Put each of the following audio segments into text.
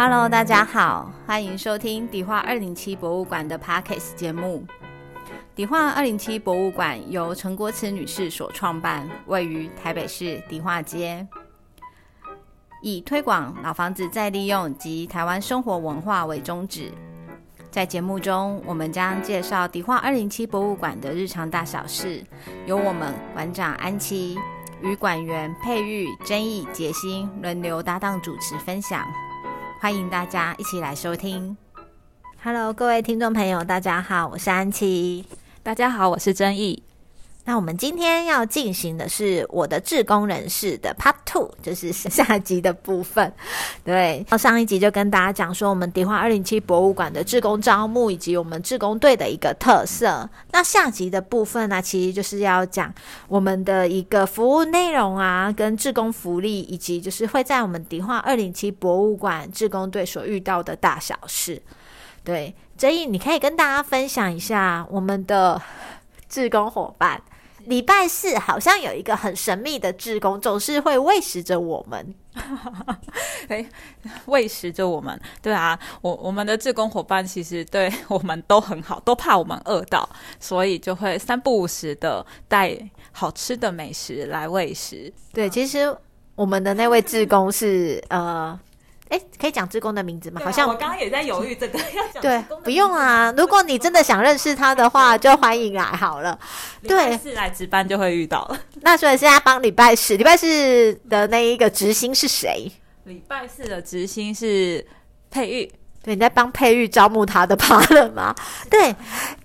Hello，大家好，欢迎收听迪化二零七博物馆的 Parkes 节目。迪化二零七博物馆由陈国慈女士所创办，位于台北市迪化街，以推广老房子再利用及台湾生活文化为宗旨。在节目中，我们将介绍迪化二零七博物馆的日常大小事，由我们馆长安琪与馆员佩玉、真义、杰心轮流搭档主持分享。欢迎大家一起来收听。Hello，各位听众朋友，大家好，我是安琪。大家好，我是曾毅。那我们今天要进行的是我的志工人士的 Part Two，就是下集的部分。对，上一集就跟大家讲说，我们迪化二零七博物馆的志工招募以及我们志工队的一个特色。那下集的部分呢，其实就是要讲我们的一个服务内容啊，跟志工福利，以及就是会在我们迪化二零七博物馆志工队所遇到的大小事。对，所以你可以跟大家分享一下我们的志工伙伴。礼拜四好像有一个很神秘的志工，总是会喂食着我们。哎，喂食着我们，对啊，我我们的志工伙伴其实对我们都很好，都怕我们饿到，所以就会三不五时的带好吃的美食来喂食。对，其实我们的那位志工是呃。哎，可以讲志工的名字吗？好像我刚刚也在犹豫这个 要讲。对，不用啊。如果你真的想认识他的话，就欢迎来好了。对，是来值班就会遇到了。那所以现在帮礼拜四，礼拜四的那一个执行是谁？礼拜四的执行是佩玉。对，你在帮佩玉招募他的 partner 吗？对，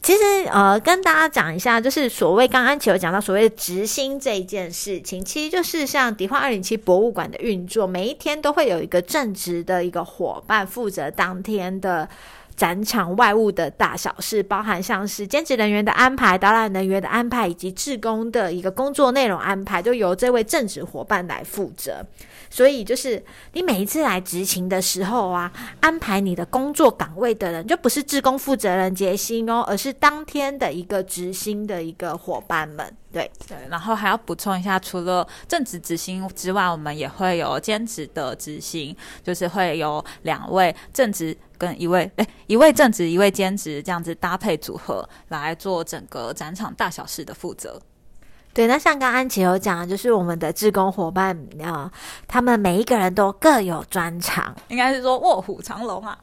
其实呃，跟大家讲一下，就是所谓刚刚其有讲到所谓的执行这一件事情，其实就是像迪化二零七博物馆的运作，每一天都会有一个正直的一个伙伴负责当天的展场外务的大小事，包含像是兼职人员的安排、导览人员的安排以及志工的一个工作内容安排，就由这位正职伙伴来负责。所以就是你每一次来执勤的时候啊，安排你的工作岗位的人就不是职工负责人杰心哦，而是当天的一个执行的一个伙伴们。对对，然后还要补充一下，除了正职执行之外，我们也会有兼职的执行，就是会有两位正职跟一位哎一位正职一位兼职这样子搭配组合来做整个展场大小事的负责。对，那像刚安琪有讲，就是我们的志工伙伴啊，他们每一个人都各有专长，应该是说卧虎藏龙啊。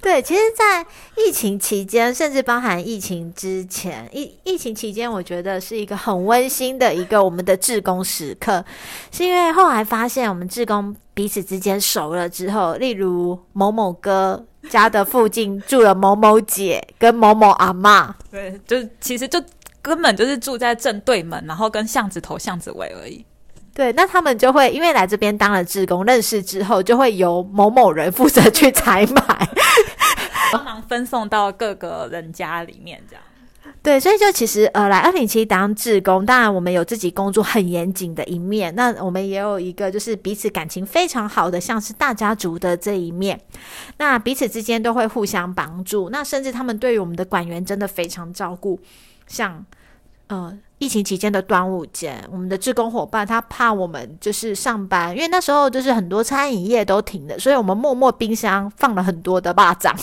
对，其实，在疫情期间，甚至包含疫情之前，疫疫情期间，我觉得是一个很温馨的一个我们的志工时刻，是因为后来发现我们志工彼此之间熟了之后，例如某某哥家的附近住了某某姐跟某某阿妈，对，就其实就。根本就是住在正对门，然后跟巷子头、巷子尾而已。对，那他们就会因为来这边当了志工，认识之后，就会由某某人负责去采买，帮忙分送到各个人家里面，这样。对，所以就其实呃，来二零七当志工，当然我们有自己工作很严谨的一面，那我们也有一个就是彼此感情非常好的，像是大家族的这一面。那彼此之间都会互相帮助，那甚至他们对于我们的管员真的非常照顾。像，呃，疫情期间的端午节，我们的志工伙伴他怕我们就是上班，因为那时候就是很多餐饮业都停的，所以我们默默冰箱放了很多的蚂蚱。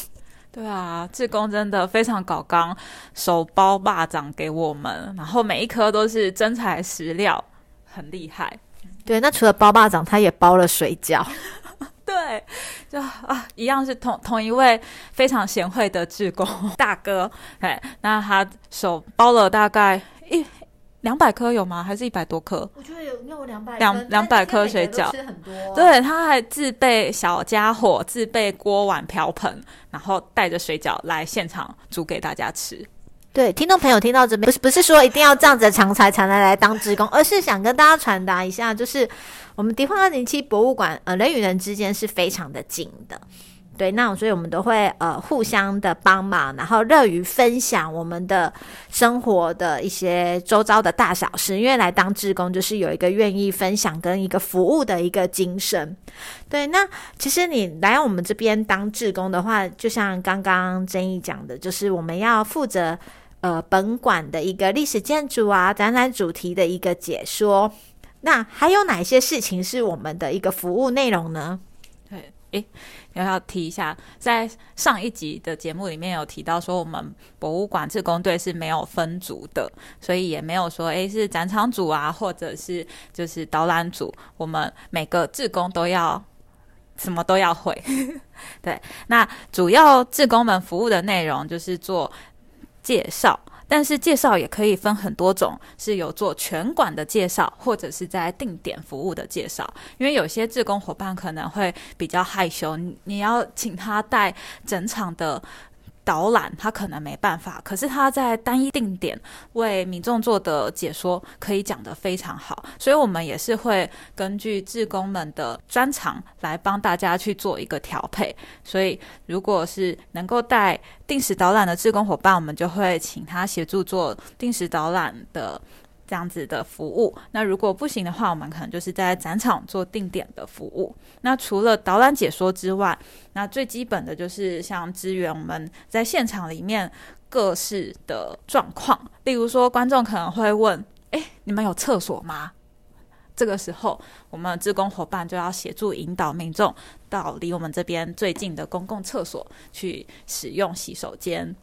对啊，志工真的非常搞刚，手包蚂蚱给我们，然后每一颗都是真材实料，很厉害。对，那除了包蚂蚱，他也包了水饺。对，就啊，一样是同同一位非常贤惠的志工 大哥，哎，那他手包了大概一两百颗有吗？还是一百多颗？我觉得有有两百两两百颗水饺，很多。对，他还自备小家伙，自备锅碗瓢盆，然后带着水饺来现场煮给大家吃。对，听众朋友听到这边，不是不是说一定要这样子的长才才能来当职工，而是想跟大家传达一下，就是我们迪化二零七博物馆，呃，人与人之间是非常的近的。对，那所以我们都会呃互相的帮忙，然后乐于分享我们的生活的一些周遭的大小事。因为来当志工，就是有一个愿意分享跟一个服务的一个精神。对，那其实你来我们这边当志工的话，就像刚刚曾毅讲的，就是我们要负责。呃，本馆的一个历史建筑啊，展览主题的一个解说。那还有哪些事情是我们的一个服务内容呢？对，诶，要要提一下，在上一集的节目里面有提到说，我们博物馆志工队是没有分组的，所以也没有说诶是展场组啊，或者是就是导览组，我们每个志工都要什么都要会。对，那主要志工们服务的内容就是做介绍。但是介绍也可以分很多种，是有做全馆的介绍，或者是在定点服务的介绍。因为有些志工伙伴可能会比较害羞，你要请他带整场的。导览他可能没办法，可是他在单一定点为民众做的解说可以讲得非常好，所以我们也是会根据志工们的专长来帮大家去做一个调配。所以如果是能够带定时导览的志工伙伴，我们就会请他协助做定时导览的。这样子的服务，那如果不行的话，我们可能就是在展场做定点的服务。那除了导览解说之外，那最基本的就是像支援我们在现场里面各式的状况。例如说，观众可能会问：“哎，你们有厕所吗？”这个时候，我们的职工伙伴就要协助引导民众到离我们这边最近的公共厕所去使用洗手间。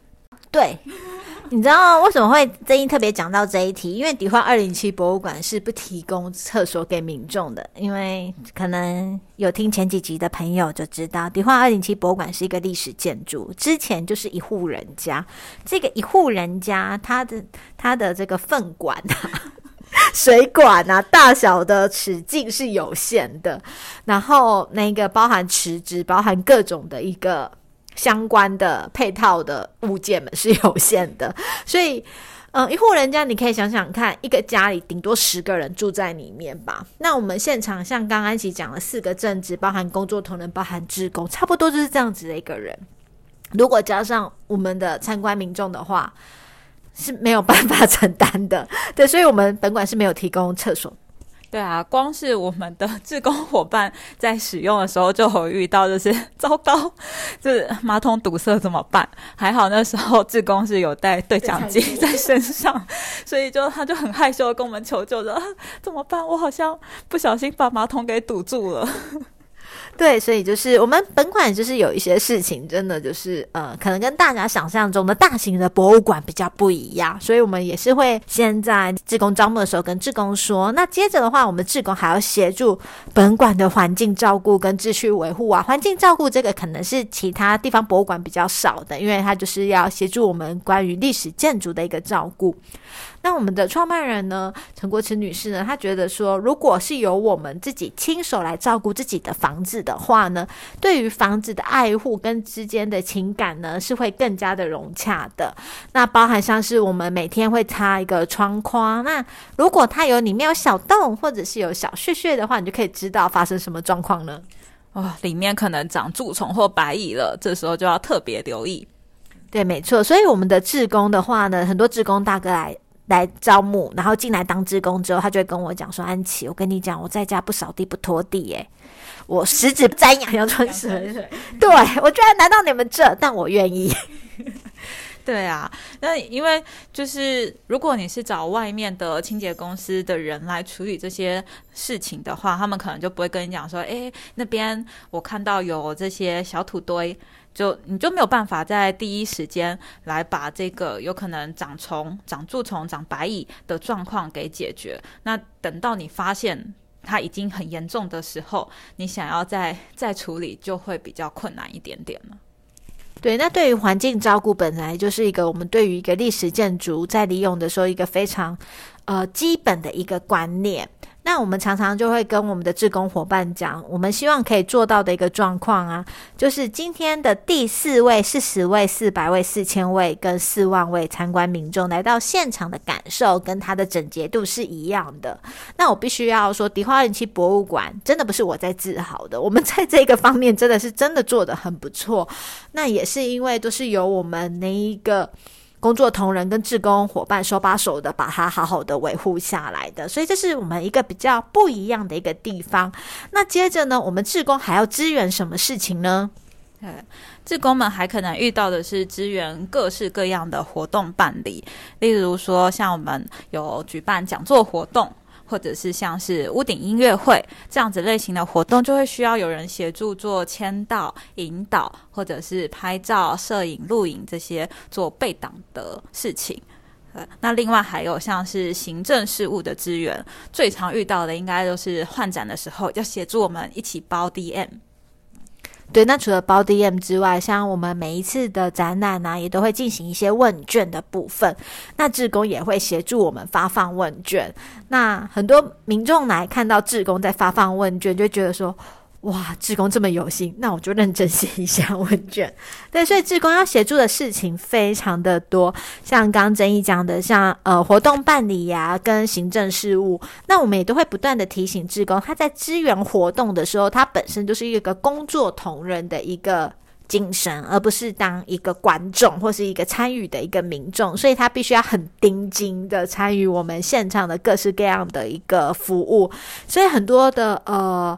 对。你知道为什么会曾一特别讲到这一题？因为迪化二零七博物馆是不提供厕所给民众的。因为可能有听前几集的朋友就知道，迪化二零七博物馆是一个历史建筑，之前就是一户人家。这个一户人家，他的他的这个粪管啊、水管啊，大小的尺径是有限的，然后那个包含池子，包含各种的一个。相关的配套的物件们是有限的，所以，嗯，一户人家你可以想想看，一个家里顶多十个人住在里面吧。那我们现场像刚安琪讲了四个正职，包含工作同仁，包含职工，差不多就是这样子的一个人。如果加上我们的参观民众的话，是没有办法承担的。对，所以我们本馆是没有提供厕所。对啊，光是我们的志工伙伴在使用的时候就会遇到，就是 糟糕，就是马桶堵塞怎么办？还好那时候志工是有带对讲机在身上，所以就他就很害羞的跟我们求救的，怎么办？我好像不小心把马桶给堵住了。对，所以就是我们本馆就是有一些事情，真的就是呃，可能跟大家想象中的大型的博物馆比较不一样，所以我们也是会先在志工招募的时候跟志工说，那接着的话，我们志工还要协助本馆的环境照顾跟秩序维护啊。环境照顾这个可能是其他地方博物馆比较少的，因为它就是要协助我们关于历史建筑的一个照顾。那我们的创办人呢，陈国慈女士呢，她觉得说，如果是由我们自己亲手来照顾自己的房子的话呢，对于房子的爱护跟之间的情感呢，是会更加的融洽的。那包含像是我们每天会擦一个窗框，那如果它有里面有小洞或者是有小屑屑的话，你就可以知道发生什么状况呢？哇，里面可能长蛀虫或白蚁了，这时候就要特别留意。对，没错。所以我们的志工的话呢，很多志工大哥来。来招募，然后进来当职工之后，他就会跟我讲说：“安琪，我跟你讲，我在家不扫地不拖地，耶，我十指沾阳阳春水。对我居然来到你们这，但我愿意。对啊，那因为就是如果你是找外面的清洁公司的人来处理这些事情的话，他们可能就不会跟你讲说：，哎，那边我看到有这些小土堆。”就你就没有办法在第一时间来把这个有可能长虫、长蛀虫、长白蚁的状况给解决。那等到你发现它已经很严重的时候，你想要再再处理就会比较困难一点点了。对，那对于环境照顾本来就是一个我们对于一个历史建筑在利用的时候一个非常呃基本的一个观念。那我们常常就会跟我们的志工伙伴讲，我们希望可以做到的一个状况啊，就是今天的第四位、四十位、四百位、四千位跟四万位参观民众来到现场的感受，跟它的整洁度是一样的。那我必须要说，迪化人气博物馆真的不是我在自豪的，我们在这个方面真的是真的做的很不错。那也是因为都是由我们那一个。工作同仁跟志工伙伴手把手的把它好好的维护下来的，所以这是我们一个比较不一样的一个地方。那接着呢，我们志工还要支援什么事情呢？呃，志工们还可能遇到的是支援各式各样的活动办理，例如说像我们有举办讲座活动。或者是像是屋顶音乐会这样子类型的活动，就会需要有人协助做签到、引导，或者是拍照、摄影、录影这些做备档的事情。呃，那另外还有像是行政事务的资源，最常遇到的应该都是换展的时候要协助我们一起包 DM。对，那除了包 DM 之外，像我们每一次的展览呢，也都会进行一些问卷的部分。那志工也会协助我们发放问卷。那很多民众来看到志工在发放问卷，就觉得说。哇，志工这么有心，那我就认真写一下问卷。对，所以志工要协助的事情非常的多，像刚刚曾毅讲的，像呃活动办理呀，跟行政事务，那我们也都会不断的提醒志工，他在支援活动的时候，他本身就是一个工作同仁的一个精神，而不是当一个观众或是一个参与的一个民众，所以他必须要很盯紧的参与我们现场的各式各样的一个服务，所以很多的呃。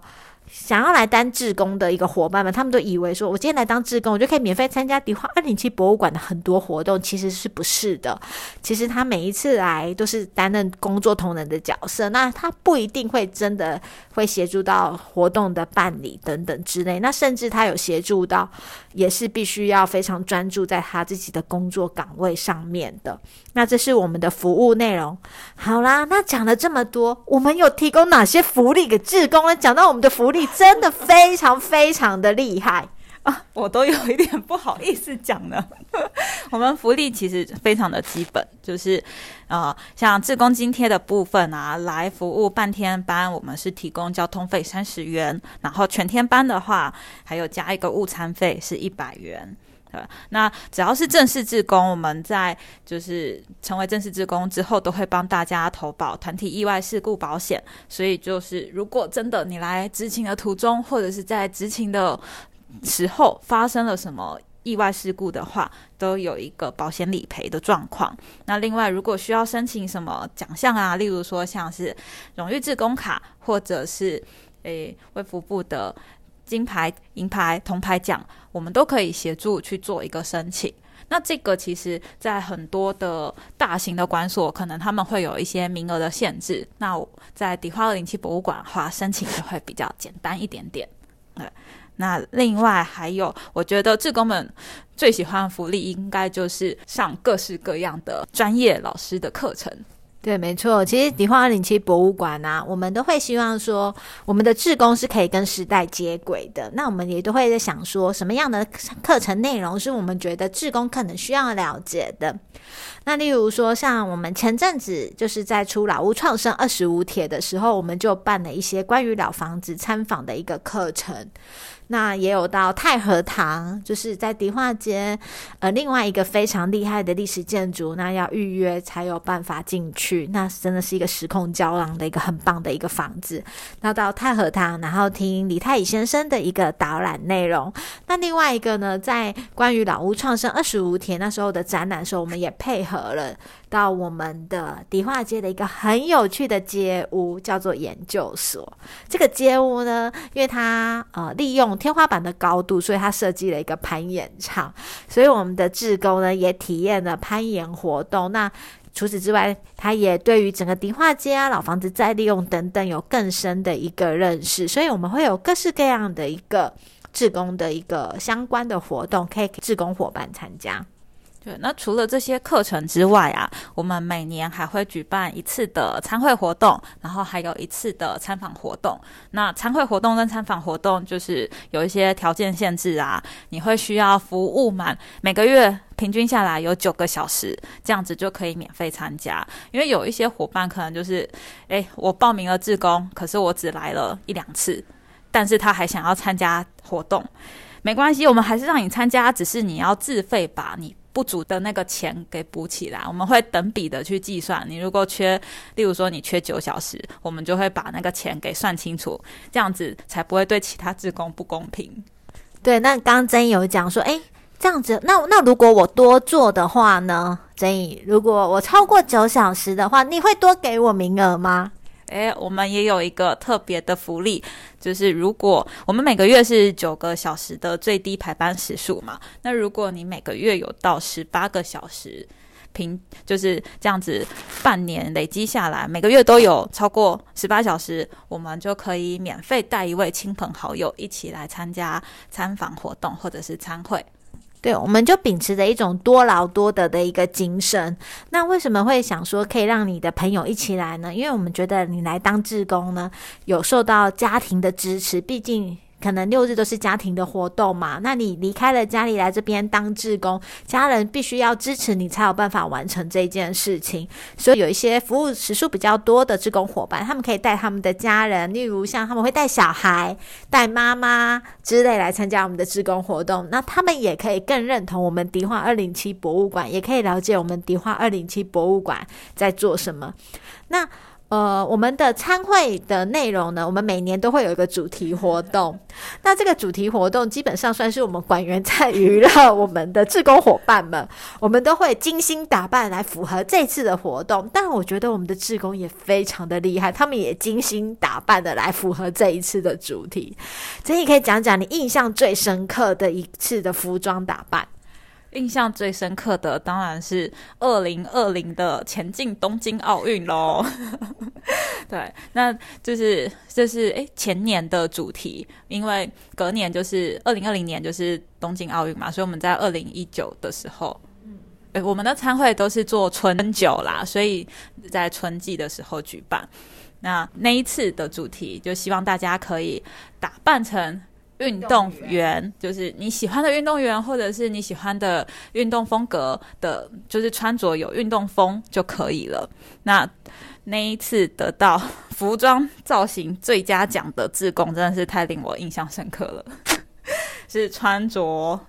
想要来当志工的一个伙伴们，他们都以为说，我今天来当志工，我就可以免费参加迪化二零七博物馆的很多活动，其实是不是的。其实他每一次来都是担任工作同仁的角色，那他不一定会真的会协助到活动的办理等等之类。那甚至他有协助到，也是必须要非常专注在他自己的工作岗位上面的。那这是我们的服务内容。好啦，那讲了这么多，我们有提供哪些福利给志工呢？讲到我们的福利。你真的非常非常的厉害啊！我都有一点不好意思讲了。我们福利其实非常的基本，就是呃，像自工津贴的部分啊，来服务半天班，我们是提供交通费三十元，然后全天班的话，还有加一个午餐费是一百元。呃，那只要是正式职工，我们在就是成为正式职工之后，都会帮大家投保团体意外事故保险。所以就是，如果真的你来执勤的途中，或者是在执勤的时候发生了什么意外事故的话，都有一个保险理赔的状况。那另外，如果需要申请什么奖项啊，例如说像是荣誉职工卡，或者是诶卫福部的。金牌、银牌、铜牌奖，我们都可以协助去做一个申请。那这个其实，在很多的大型的馆所，可能他们会有一些名额的限制。那在迪化二零七博物馆的话，申请就会比较简单一点点。对，那另外还有，我觉得志工们最喜欢福利，应该就是上各式各样的专业老师的课程。对，没错。其实迪化二零七博物馆啊，我们都会希望说，我们的志工是可以跟时代接轨的。那我们也都会在想说，什么样的课程内容是我们觉得志工可能需要了解的。那例如说，像我们前阵子就是在出老屋创生二十五帖的时候，我们就办了一些关于老房子参访的一个课程。那也有到太和堂，就是在迪化街，呃，另外一个非常厉害的历史建筑，那要预约才有办法进去。那真的是一个时空胶囊的一个很棒的一个房子。那到太和堂，然后听李太乙先生的一个导览内容。那另外一个呢，在关于老屋创生二十五天那时候的展览时候，我们也配合了。到我们的迪化街的一个很有趣的街屋，叫做研究所。这个街屋呢，因为它呃利用天花板的高度，所以他设计了一个攀岩场。所以我们的志工呢，也体验了攀岩活动。那除此之外，他也对于整个迪化街啊、老房子再利用等等有更深的一个认识。所以我们会有各式各样的一个志工的一个相关的活动，可以志工伙伴参加。对，那除了这些课程之外啊，我们每年还会举办一次的参会活动，然后还有一次的参访活动。那参会活动跟参访活动就是有一些条件限制啊，你会需要服务满每个月平均下来有九个小时，这样子就可以免费参加。因为有一些伙伴可能就是，诶，我报名了志工，可是我只来了一两次，但是他还想要参加活动，没关系，我们还是让你参加，只是你要自费把你。不足的那个钱给补起来，我们会等比的去计算。你如果缺，例如说你缺九小时，我们就会把那个钱给算清楚，这样子才不会对其他职工不公平。对，那刚刚曾有讲说，哎，这样子，那那如果我多做的话呢？曾毅，如果我超过九小时的话，你会多给我名额吗？诶，我们也有一个特别的福利，就是如果我们每个月是九个小时的最低排班时数嘛，那如果你每个月有到十八个小时平就是这样子，半年累积下来，每个月都有超过十八小时，我们就可以免费带一位亲朋好友一起来参加参访活动或者是参会。对，我们就秉持着一种多劳多得的一个精神。那为什么会想说可以让你的朋友一起来呢？因为我们觉得你来当志工呢，有受到家庭的支持，毕竟。可能六日都是家庭的活动嘛，那你离开了家里来这边当志工，家人必须要支持你才有办法完成这件事情。所以有一些服务时数比较多的志工伙伴，他们可以带他们的家人，例如像他们会带小孩、带妈妈之类来参加我们的志工活动。那他们也可以更认同我们迪化二零七博物馆，也可以了解我们迪化二零七博物馆在做什么。那。呃，我们的参会的内容呢，我们每年都会有一个主题活动。那这个主题活动基本上算是我们馆员在娱乐我们的志工伙伴们，我们都会精心打扮来符合这次的活动。但我觉得我们的志工也非常的厉害，他们也精心打扮的来符合这一次的主题。所以你可以讲讲你印象最深刻的一次的服装打扮。印象最深刻的当然是二零二零的前进东京奥运喽。对，那就是就是诶前年的主题，因为隔年就是二零二零年就是东京奥运嘛，所以我们在二零一九的时候，我们的参会都是做春酒啦，所以在春季的时候举办。那那一次的主题就希望大家可以打扮成。运动员就是你喜欢的运动员，或者是你喜欢的运动风格的，就是穿着有运动风就可以了。那那一次得到服装造型最佳奖的志工，真的是太令我印象深刻了，是穿着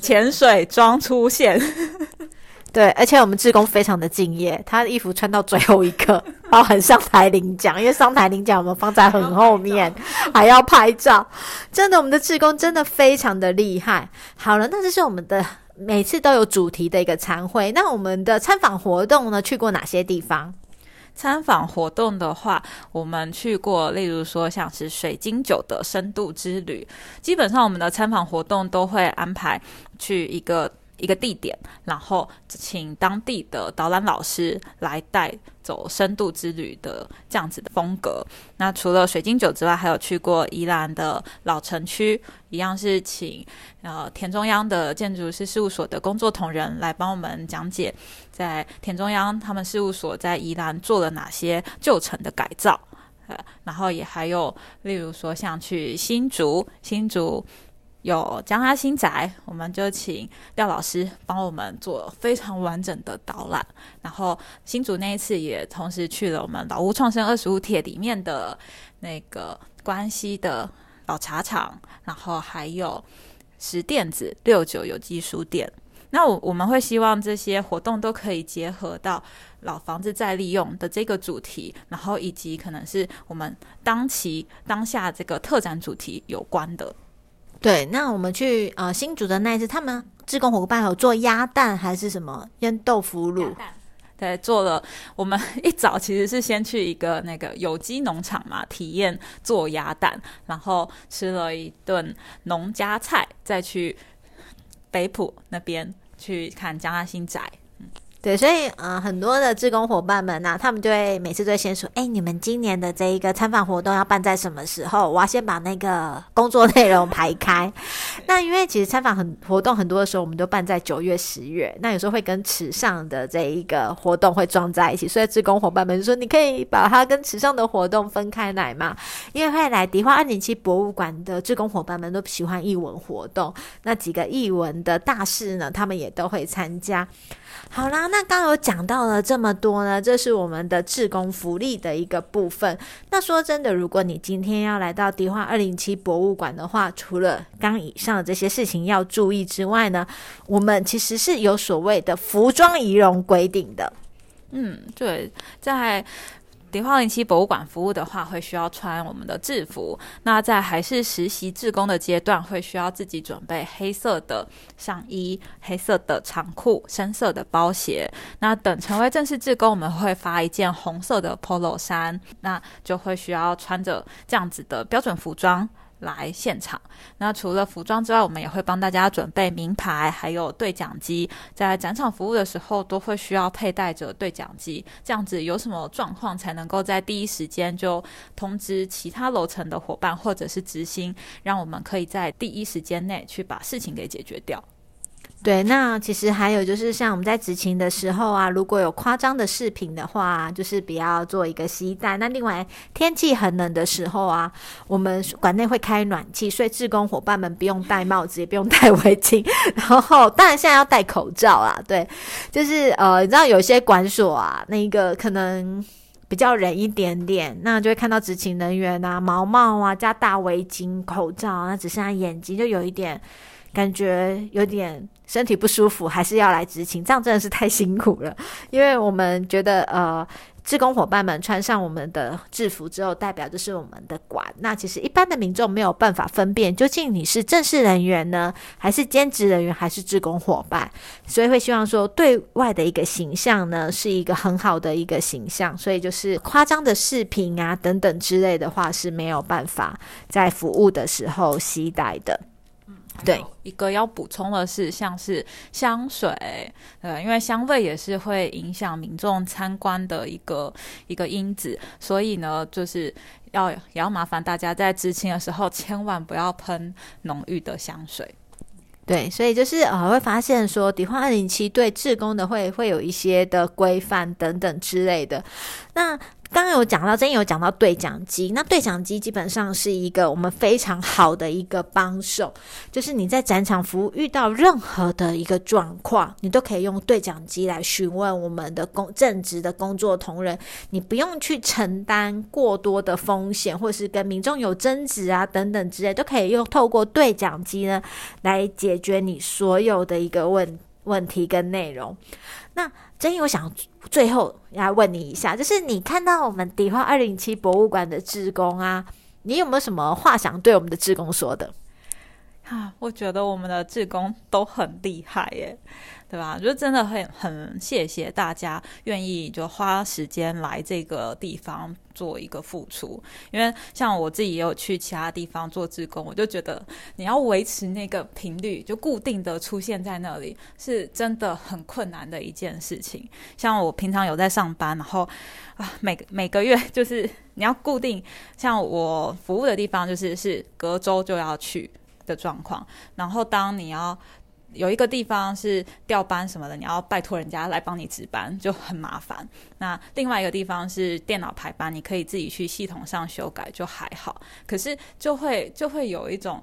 潜水装出现。对，而且我们志工非常的敬业，他的衣服穿到最后一刻，包含上台领奖，因为上台领奖我们放在很后面，还要拍照。真的，我们的志工真的非常的厉害。好了，那这是我们的每次都有主题的一个参会。那我们的参访活动呢，去过哪些地方？参访活动的话，我们去过，例如说像是水晶酒的深度之旅。基本上，我们的参访活动都会安排去一个。一个地点，然后请当地的导览老师来带走深度之旅的这样子的风格。那除了水晶酒之外，还有去过宜兰的老城区，一样是请呃田中央的建筑师事务所的工作同仁来帮我们讲解，在田中央他们事务所在宜兰做了哪些旧城的改造。呃，然后也还有例如说像去新竹，新竹。有江阿新宅，我们就请廖老师帮我们做非常完整的导览。然后新竹那一次也同时去了我们老屋创生二十五帖里面的那个关西的老茶厂，然后还有十店子六九有机书店。那我我们会希望这些活动都可以结合到老房子再利用的这个主题，然后以及可能是我们当期当下这个特展主题有关的。对，那我们去呃新竹的那一次，他们志工伙伴有做鸭蛋还是什么腌豆腐乳？对，做了。我们一早其实是先去一个那个有机农场嘛，体验做鸭蛋，然后吃了一顿农家菜，再去北浦那边去看江阿新宅。对，所以呃，很多的志工伙伴们呐，他们就会每次都会先说：“哎，你们今年的这一个参访活动要办在什么时候？我要先把那个工作内容排开。”那因为其实参访很活动很多的时候，我们都办在九月、十月，那有时候会跟池上的这一个活动会撞在一起，所以志工伙伴们就说：“你可以把它跟池上的活动分开来嘛？”因为会来迪化二零七博物馆的志工伙伴们都喜欢译文活动，那几个译文的大事呢，他们也都会参加。好啦，那刚有讲到了这么多呢，这是我们的志工福利的一个部分。那说真的，如果你今天要来到迪化二零七博物馆的话，除了刚以上的这些事情要注意之外呢，我们其实是有所谓的服装仪容规定的。嗯，对，在。迪化零七博物馆服务的话，会需要穿我们的制服。那在还是实习志工的阶段，会需要自己准备黑色的上衣、黑色的长裤、深色的包鞋。那等成为正式职工，我们会发一件红色的 polo 衫，那就会需要穿着这样子的标准服装来现场。那除了服装之外，我们也会帮大家准备名牌，还有对讲机。在展场服务的时候，都会需要佩戴着对讲机，这样子有什么状况才能够在第一时间就通知其他楼层的伙伴或者是执行，让我们可以在第一时间内去把事情给解决掉。对，那其实还有就是像我们在执勤的时候啊，如果有夸张的视频的话，就是不要做一个携带。那另外天气很冷的时候啊，我们馆内会开暖气，所以志工伙伴们不用戴帽子，也不用戴围巾，然后当然现在要戴口罩啊。对，就是呃，你知道有些馆所啊，那个可能比较冷一点点，那就会看到执勤人员啊，毛帽啊加大围巾、口罩，那只剩下眼睛，就有一点。感觉有点身体不舒服，还是要来执勤，这样真的是太辛苦了。因为我们觉得，呃，志工伙伴们穿上我们的制服之后，代表就是我们的馆。那其实一般的民众没有办法分辨，究竟你是正式人员呢，还是兼职人员，还是志工伙伴。所以会希望说，对外的一个形象呢，是一个很好的一个形象。所以就是夸张的视频啊等等之类的话，是没有办法在服务的时候携带的。对，一个要补充的是，像是香水，呃，因为香味也是会影响民众参观的一个一个因子，所以呢，就是要也要麻烦大家在知青的时候，千万不要喷浓郁的香水。对，所以就是呃，会发现说，底化二零七对志工的会会有一些的规范等等之类的，那。刚刚有讲到，真有讲到对讲机。那对讲机基本上是一个我们非常好的一个帮手，就是你在展场服务遇到任何的一个状况，你都可以用对讲机来询问我们的工正职的工作同仁，你不用去承担过多的风险，或是跟民众有争执啊等等之类，都可以用透过对讲机呢来解决你所有的一个问问题跟内容。那真有想。最后要问你一下，就是你看到我们迪化二零七博物馆的职工啊，你有没有什么话想对我们的职工说的？啊，我觉得我们的职工都很厉害耶。对吧？就真的很很谢谢大家愿意就花时间来这个地方做一个付出，因为像我自己也有去其他地方做志工，我就觉得你要维持那个频率，就固定的出现在那里，是真的很困难的一件事情。像我平常有在上班，然后啊，每每个月就是你要固定，像我服务的地方就是是隔周就要去的状况，然后当你要。有一个地方是调班什么的，你要拜托人家来帮你值班，就很麻烦。那另外一个地方是电脑排班，你可以自己去系统上修改，就还好。可是就会就会有一种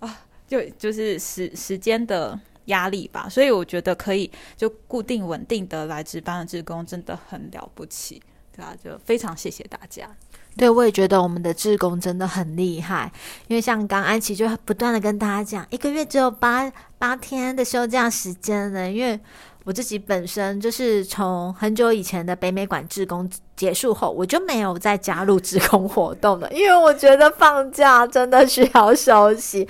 啊，就就是时时间的压力吧。所以我觉得可以就固定稳定的来值班的职工真的很了不起，对啊，就非常谢谢大家。对，我也觉得我们的志工真的很厉害，因为像刚安琪就不断的跟大家讲，一个月只有八八天的休假时间呢。因为我自己本身就是从很久以前的北美馆志工结束后，我就没有再加入志工活动了，因为我觉得放假真的需要休息。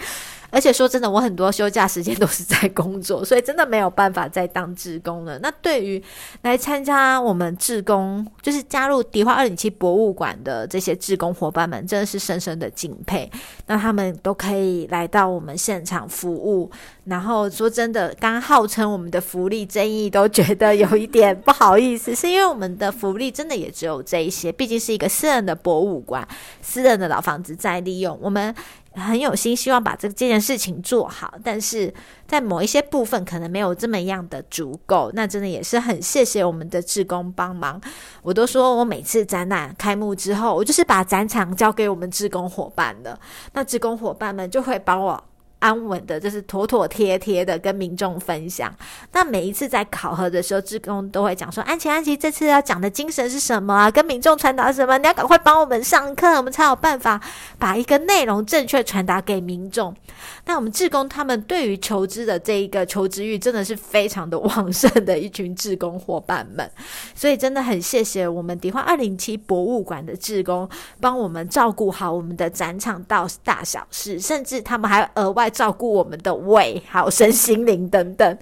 而且说真的，我很多休假时间都是在工作，所以真的没有办法再当志工了。那对于来参加我们志工，就是加入迪化二零七博物馆的这些志工伙伴们，真的是深深的敬佩。那他们都可以来到我们现场服务，然后说真的，刚号称我们的福利争议，都觉得有一点不好意思，是因为我们的福利真的也只有这一些，毕竟是一个私人的博物馆，私人的老房子在利用我们。很有心，希望把这这件事情做好，但是在某一些部分可能没有这么样的足够。那真的也是很谢谢我们的志工帮忙。我都说我每次展览开幕之后，我就是把展场交给我们志工伙伴的，那志工伙伴们就会帮我。安稳的，就是妥妥帖帖的跟民众分享。那每一次在考核的时候，志工都会讲说：“安琪，安琪，这次要讲的精神是什么啊？跟民众传达什么？你要赶快帮我们上课，我们才有办法把一个内容正确传达给民众。”那我们志工他们对于求知的这一个求知欲，真的是非常的旺盛的一群志工伙伴们。所以真的很谢谢我们迪化二零七博物馆的志工，帮我们照顾好我们的展场到大小事，甚至他们还额外。照顾我们的胃，还有身心灵等等。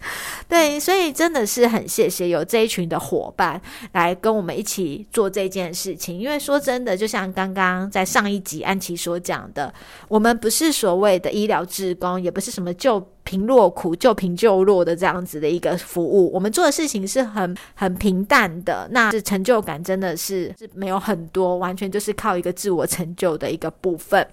对，所以真的是很谢谢有这一群的伙伴来跟我们一起做这件事情。因为说真的，就像刚刚在上一集安琪所讲的，我们不是所谓的医疗职工，也不是什么救贫弱苦、救贫救弱的这样子的一个服务。我们做的事情是很很平淡的，那是成就感真的是是没有很多，完全就是靠一个自我成就的一个部分。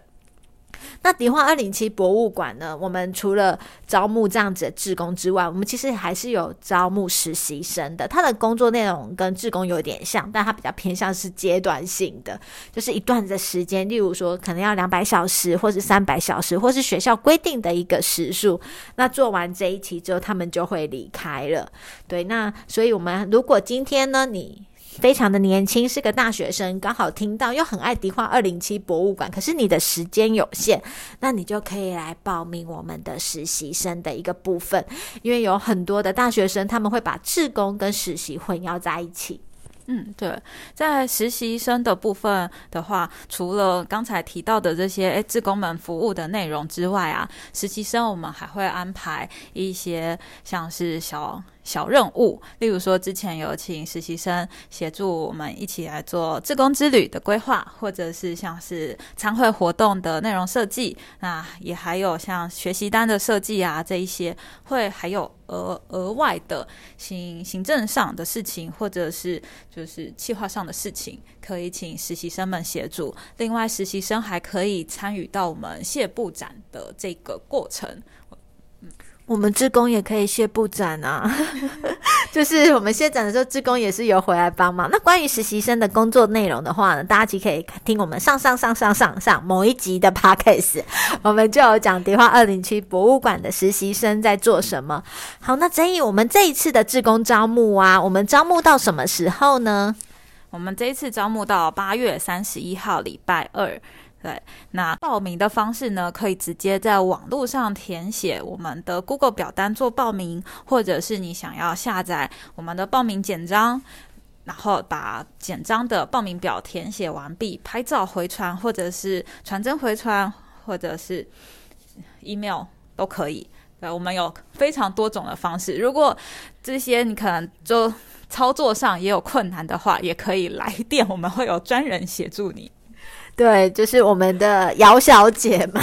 那迪化二零七博物馆呢？我们除了招募这样子的志工之外，我们其实还是有招募实习生的。他的工作内容跟志工有点像，但他比较偏向是阶段性的，就是一段的时间，例如说可能要两百小时，或是三百小时，或是学校规定的一个时数。那做完这一期之后，他们就会离开了。对，那所以我们如果今天呢，你。非常的年轻，是个大学生，刚好听到又很爱迪化二零七博物馆，可是你的时间有限，那你就可以来报名我们的实习生的一个部分，因为有很多的大学生他们会把志工跟实习混淆在一起。嗯，对，在实习生的部分的话，除了刚才提到的这些诶，志工们服务的内容之外啊，实习生我们还会安排一些像是小。小任务，例如说，之前有请实习生协助我们一起来做志工之旅的规划，或者是像是参会活动的内容设计，那也还有像学习单的设计啊，这一些会还有额额外的行行政上的事情，或者是就是计划上的事情，可以请实习生们协助。另外，实习生还可以参与到我们谢布展的这个过程。我们志工也可以谢布展啊，就是我们谢展的时候，志工也是有回来帮忙。那关于实习生的工作内容的话呢，大家其可以听我们上上上上上上某一集的 podcast，我们就有讲迪化二零七博物馆的实习生在做什么。好，那曾毅，我们这一次的志工招募啊，我们招募到什么时候呢？我们这一次招募到八月三十一号礼拜二。对，那报名的方式呢？可以直接在网络上填写我们的 Google 表单做报名，或者是你想要下载我们的报名简章，然后把简章的报名表填写完毕，拍照回传，或者是传真回传，或者是 email 都可以。对，我们有非常多种的方式。如果这些你可能就操作上也有困难的话，也可以来电，我们会有专人协助你。对，就是我们的姚小姐嘛，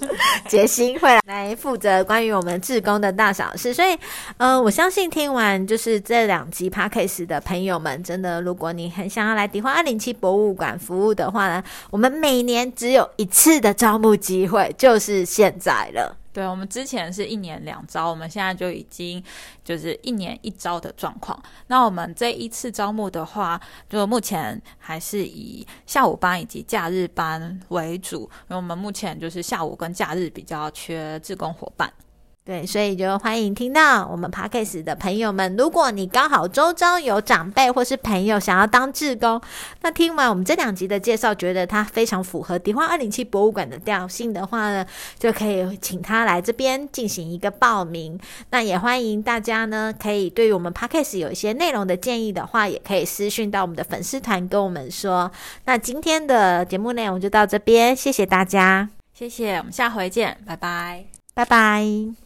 杰心会来负责关于我们志工的大小事。所以，嗯，我相信听完就是这两集 p a c k a g e 的朋友们，真的，如果你很想要来迪花二零七博物馆服务的话呢，我们每年只有一次的招募机会，就是现在了。对，我们之前是一年两招，我们现在就已经就是一年一招的状况。那我们这一次招募的话，就目前还是以下午班以及假日班为主，因为我们目前就是下午跟假日比较缺志工伙伴。对，所以就欢迎听到我们 podcast 的朋友们。如果你刚好周遭有长辈或是朋友想要当志工，那听完我们这两集的介绍，觉得他非常符合迪化二零七博物馆的调性的话呢，就可以请他来这边进行一个报名。那也欢迎大家呢，可以对于我们 podcast 有一些内容的建议的话，也可以私讯到我们的粉丝团跟我们说。那今天的节目内容就到这边，谢谢大家，谢谢，我们下回见，拜拜，拜拜。